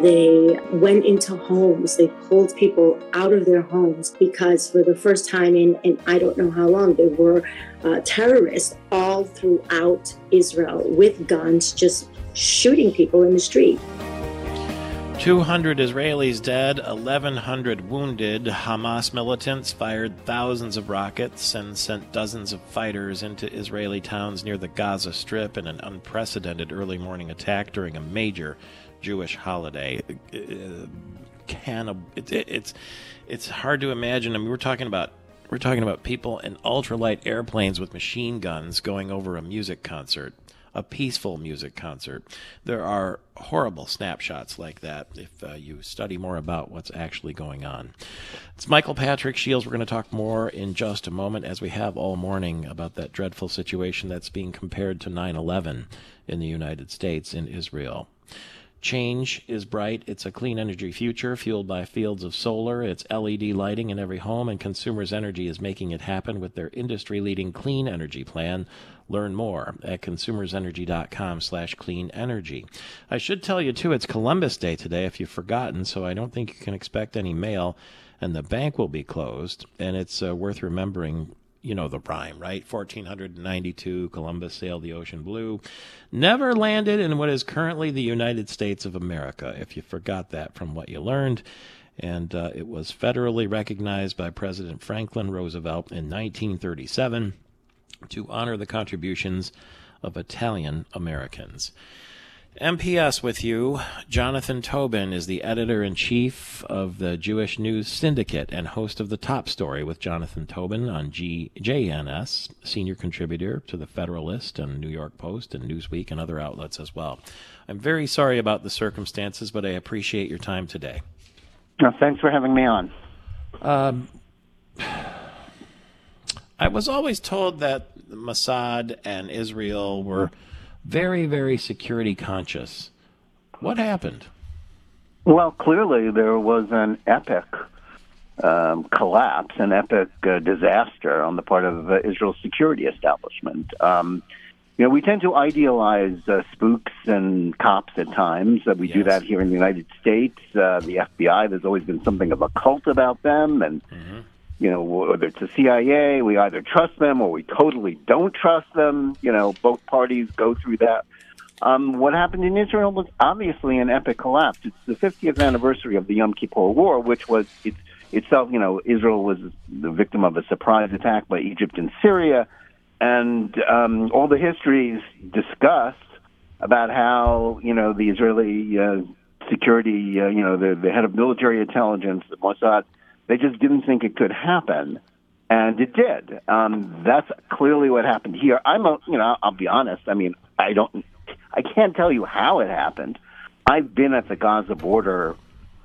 They went into homes. They pulled people out of their homes because, for the first time in, in I don't know how long, there were uh, terrorists all throughout Israel with guns just shooting people in the street. 200 Israelis dead, 1,100 wounded. Hamas militants fired thousands of rockets and sent dozens of fighters into Israeli towns near the Gaza Strip in an unprecedented early morning attack during a major Jewish holiday. Uh, it, it, it's it's hard to imagine. I mean, we're talking about we're talking about people in ultralight airplanes with machine guns going over a music concert, a peaceful music concert. There are horrible snapshots like that if uh, you study more about what's actually going on. It's Michael Patrick Shields. We're going to talk more in just a moment, as we have all morning, about that dreadful situation that's being compared to 9 11 in the United States in Israel. Change is bright. It's a clean energy future fueled by fields of solar. It's LED lighting in every home, and Consumers Energy is making it happen with their industry-leading clean energy plan. Learn more at consumersenergy.com slash clean energy. I should tell you, too, it's Columbus Day today, if you've forgotten, so I don't think you can expect any mail, and the bank will be closed. And it's uh, worth remembering you know the rhyme, right? 1492, Columbus sailed the ocean blue. Never landed in what is currently the United States of America, if you forgot that from what you learned. And uh, it was federally recognized by President Franklin Roosevelt in 1937 to honor the contributions of Italian Americans. MPS with you. Jonathan Tobin is the editor in chief of the Jewish News Syndicate and host of the Top Story with Jonathan Tobin on G- JNS, senior contributor to the Federalist and New York Post and Newsweek and other outlets as well. I'm very sorry about the circumstances, but I appreciate your time today. No, thanks for having me on. Um, I was always told that Mossad and Israel were very, very security conscious. What happened? Well, clearly there was an epic um, collapse, an epic uh, disaster on the part of uh, Israel's security establishment. Um, you know, we tend to idealize uh, spooks and cops at times. Uh, we yes. do that here in the United States. Uh, the FBI, there's always been something of a cult about them, and mm-hmm you know, whether it's the CIA, we either trust them or we totally don't trust them. You know, both parties go through that. Um, what happened in Israel was obviously an epic collapse. It's the 50th anniversary of the Yom Kippur War, which was it, itself, you know, Israel was the victim of a surprise attack by Egypt and Syria, and um, all the histories discussed about how you know the Israeli uh, security, uh, you know, the, the head of military intelligence, the Mossad they just didn't think it could happen, and it did. Um, that's clearly what happened here. I'm, a, you know, I'll be honest. I mean, I don't, I can't tell you how it happened. I've been at the Gaza border,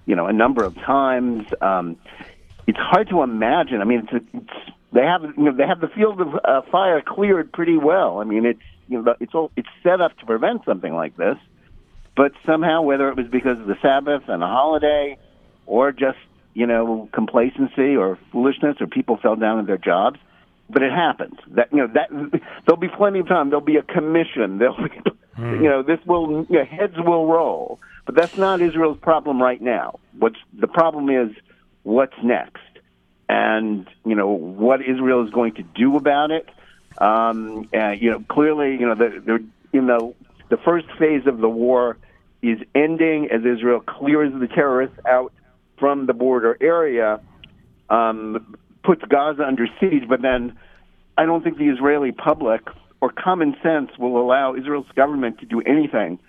you know, a number of times. Um, it's hard to imagine. I mean, it's, it's they have you know they have the field of uh, fire cleared pretty well. I mean, it's you know it's all it's set up to prevent something like this, but somehow whether it was because of the Sabbath and a holiday, or just you know, complacency or foolishness or people fell down in their jobs. But it happens. That you know that there'll be plenty of time. There'll be a commission. There'll be, mm. you know, this will you know, heads will roll. But that's not Israel's problem right now. What's the problem is what's next, and you know what Israel is going to do about it. Um, and, you know, clearly, you know, they're, you know, the first phase of the war is ending as Israel clears the terrorists out from the border area um, puts Gaza under siege, but then I don't think the Israeli public or common sense will allow Israel's government to do anything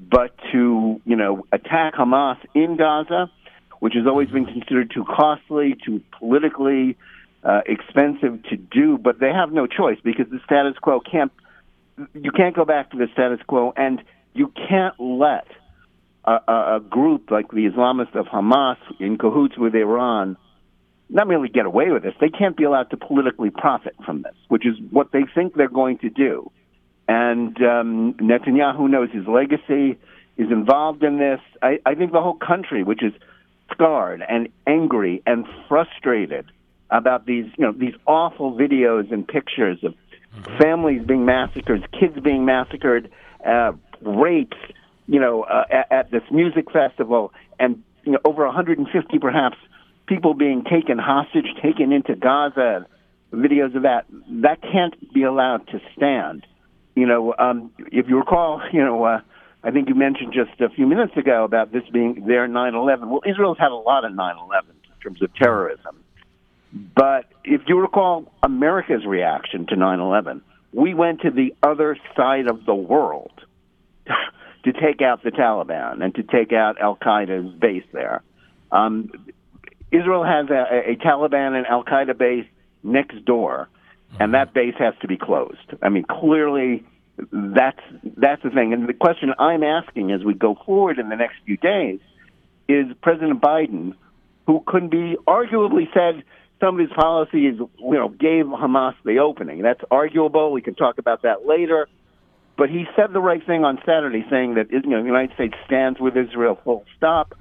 but to, you know, attack Hamas in Gaza, which has always been considered too costly, too politically uh, expensive to do, but they have no choice because the status quo can't. You can't go back to the status quo, and you can't let a, a, a group like the Islamists of Hamas in cahoots with Iran not merely get away with this, they can't be allowed to politically profit from this, which is what they think they're going to do. And um, Netanyahu knows his legacy, is involved in this. I, I think the whole country, which is scarred and angry and frustrated about these, you know, these awful videos and pictures of mm-hmm. families being massacred, kids being massacred, uh, rapes, you know, uh, at, at this music festival, and you know, over 150 perhaps people being taken hostage, taken into Gaza, videos of that, that can't be allowed to stand. You know, um, if you recall, you know, uh, I think you mentioned just a few minutes ago about this being their 9/11. Well, Israel's had a lot of 9/11 in terms of terrorism, but if you recall America's reaction to 9/11, we went to the other side of the world to take out the Taliban and to take out Al Qaeda's base there. Um, Israel has a, a Taliban and Al Qaeda base next door, and that base has to be closed. I mean, clearly, that's that's the thing. And the question I'm asking as we go forward in the next few days is President Biden, who could be arguably said some of his policies, you know, gave Hamas the opening. That's arguable. We can talk about that later. But he said the right thing on Saturday, saying that you know the United States stands with Israel full stop,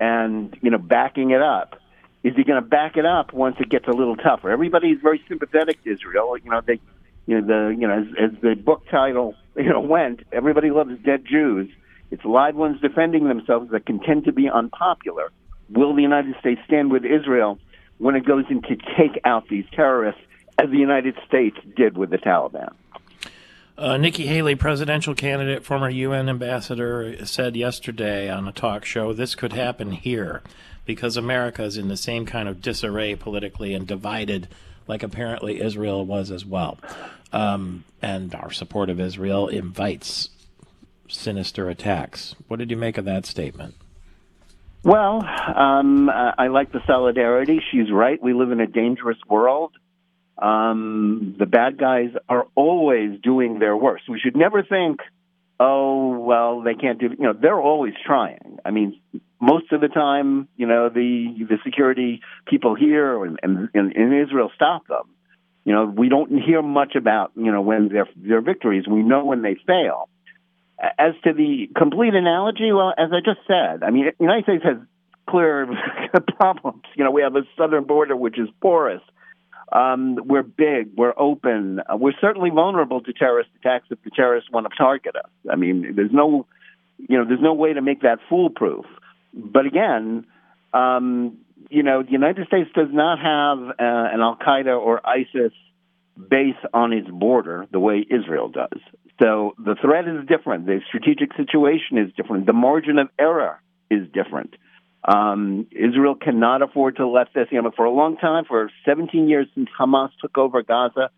and you know backing it up. Is he going to back it up once it gets a little tougher? Everybody's very sympathetic to Israel. You know, they, you know, the, you know, as, as the book title, you know, went, everybody loves dead Jews. It's live ones defending themselves that can tend to be unpopular. Will the United States stand with Israel when it goes in to take out these terrorists, as the United States did with the Taliban? Uh, Nikki Haley, presidential candidate, former UN ambassador, said yesterday on a talk show this could happen here because America is in the same kind of disarray politically and divided, like apparently Israel was as well. Um, and our support of Israel invites sinister attacks. What did you make of that statement? Well, um, I like the solidarity. She's right. We live in a dangerous world. Um, the bad guys are always doing their worst. We should never think, oh, well, they can't do. You know, they're always trying. I mean, most of the time, you know, the the security people here and, and in Israel stop them. You know, we don't hear much about you know when their their victories. We know when they fail. As to the complete analogy, well, as I just said, I mean, the United States has clear problems. You know, we have a southern border which is porous. Um, we're big. We're open. Uh, we're certainly vulnerable to terrorist attacks if the terrorists want to target us. I mean, there's no, you know, there's no way to make that foolproof. But again, um, you know, the United States does not have uh, an Al Qaeda or ISIS base on its border the way Israel does. So the threat is different. The strategic situation is different. The margin of error is different. Um, Israel cannot afford to let this. You know, for a long time, for 17 years since Hamas took over Gaza.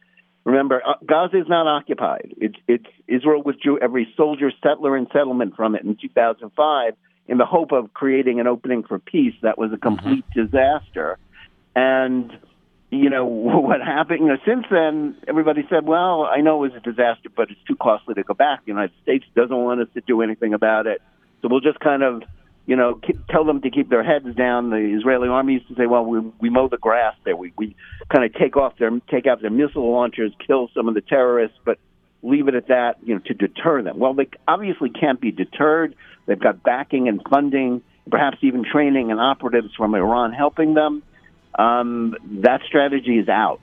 Remember, uh, Gaza is not occupied. It's, it's Israel withdrew every soldier, settler, and settlement from it in 2005 in the hope of creating an opening for peace. That was a complete mm-hmm. disaster. And, you know, what happened, you know, since then, everybody said, well, I know it was a disaster, but it's too costly to go back. The United States doesn't want us to do anything about it. So we'll just kind of, you know, tell them to keep their heads down. The Israeli army used to say, well, we, we mow the grass there. We, we kind of take off their, take out their missile launchers, kill some of the terrorists, but leave it at that, you know, to deter them. Well, they obviously can't be deterred. They've got backing and funding, perhaps even training and operatives from Iran helping them. Um, that strategy is out.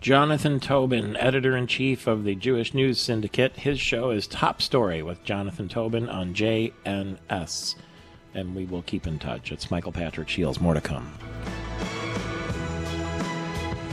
Jonathan Tobin, editor in chief of the Jewish News Syndicate. His show is Top Story with Jonathan Tobin on JNS. And we will keep in touch. It's Michael Patrick Shields. More to come.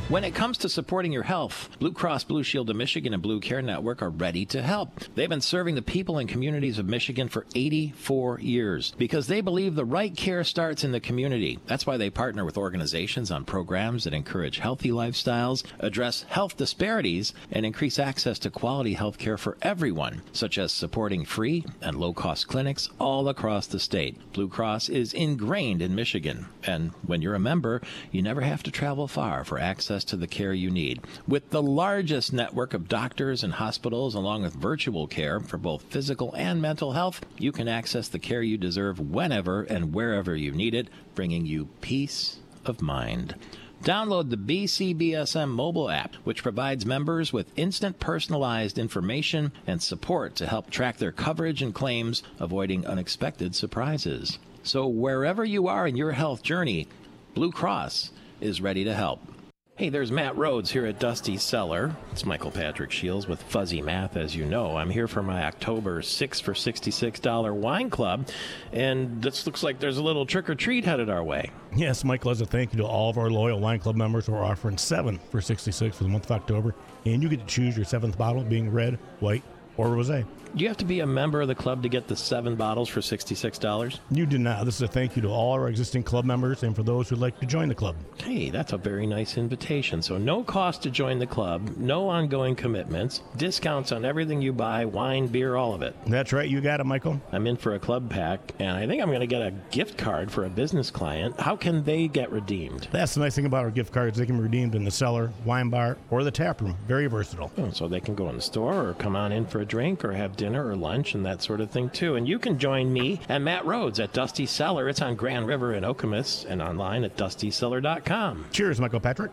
When it comes to supporting your health, Blue Cross Blue Shield of Michigan and Blue Care Network are ready to help. They've been serving the people and communities of Michigan for 84 years because they believe the right care starts in the community. That's why they partner with organizations on programs that encourage healthy lifestyles, address health disparities, and increase access to quality health care for everyone, such as supporting free and low cost clinics all across the state. Blue Cross is ingrained in Michigan, and when you're a member, you never have to travel far for access to the care you need. With the largest network of doctors and hospitals, along with virtual care for both physical and mental health, you can access the care you deserve whenever and wherever you need it, bringing you peace of mind. Download the BCBSM mobile app, which provides members with instant personalized information and support to help track their coverage and claims, avoiding unexpected surprises. So, wherever you are in your health journey, Blue Cross is ready to help. Hey, there's Matt Rhodes here at Dusty Cellar. It's Michael Patrick Shields with Fuzzy Math, as you know. I'm here for my October 6 for $66 wine club, and this looks like there's a little trick or treat headed our way. Yes, Michael, as a thank you to all of our loyal wine club members, we're offering seven for 66 for the month of October, and you get to choose your seventh bottle being red, white, or rosé. Do you have to be a member of the club to get the seven bottles for $66? You do not. This is a thank you to all our existing club members and for those who'd like to join the club. Hey, that's a very nice invitation. So, no cost to join the club, no ongoing commitments, discounts on everything you buy wine, beer, all of it. That's right. You got it, Michael. I'm in for a club pack, and I think I'm going to get a gift card for a business client. How can they get redeemed? That's the nice thing about our gift cards. They can be redeemed in the cellar, wine bar, or the tap room. Very versatile. Oh, so they can go in the store or come on in for a drink or have dinner or lunch and that sort of thing too. And you can join me and Matt Rhodes at Dusty Cellar. It's on Grand River in Okemos and online at dustycellar.com. Cheers, Michael Patrick.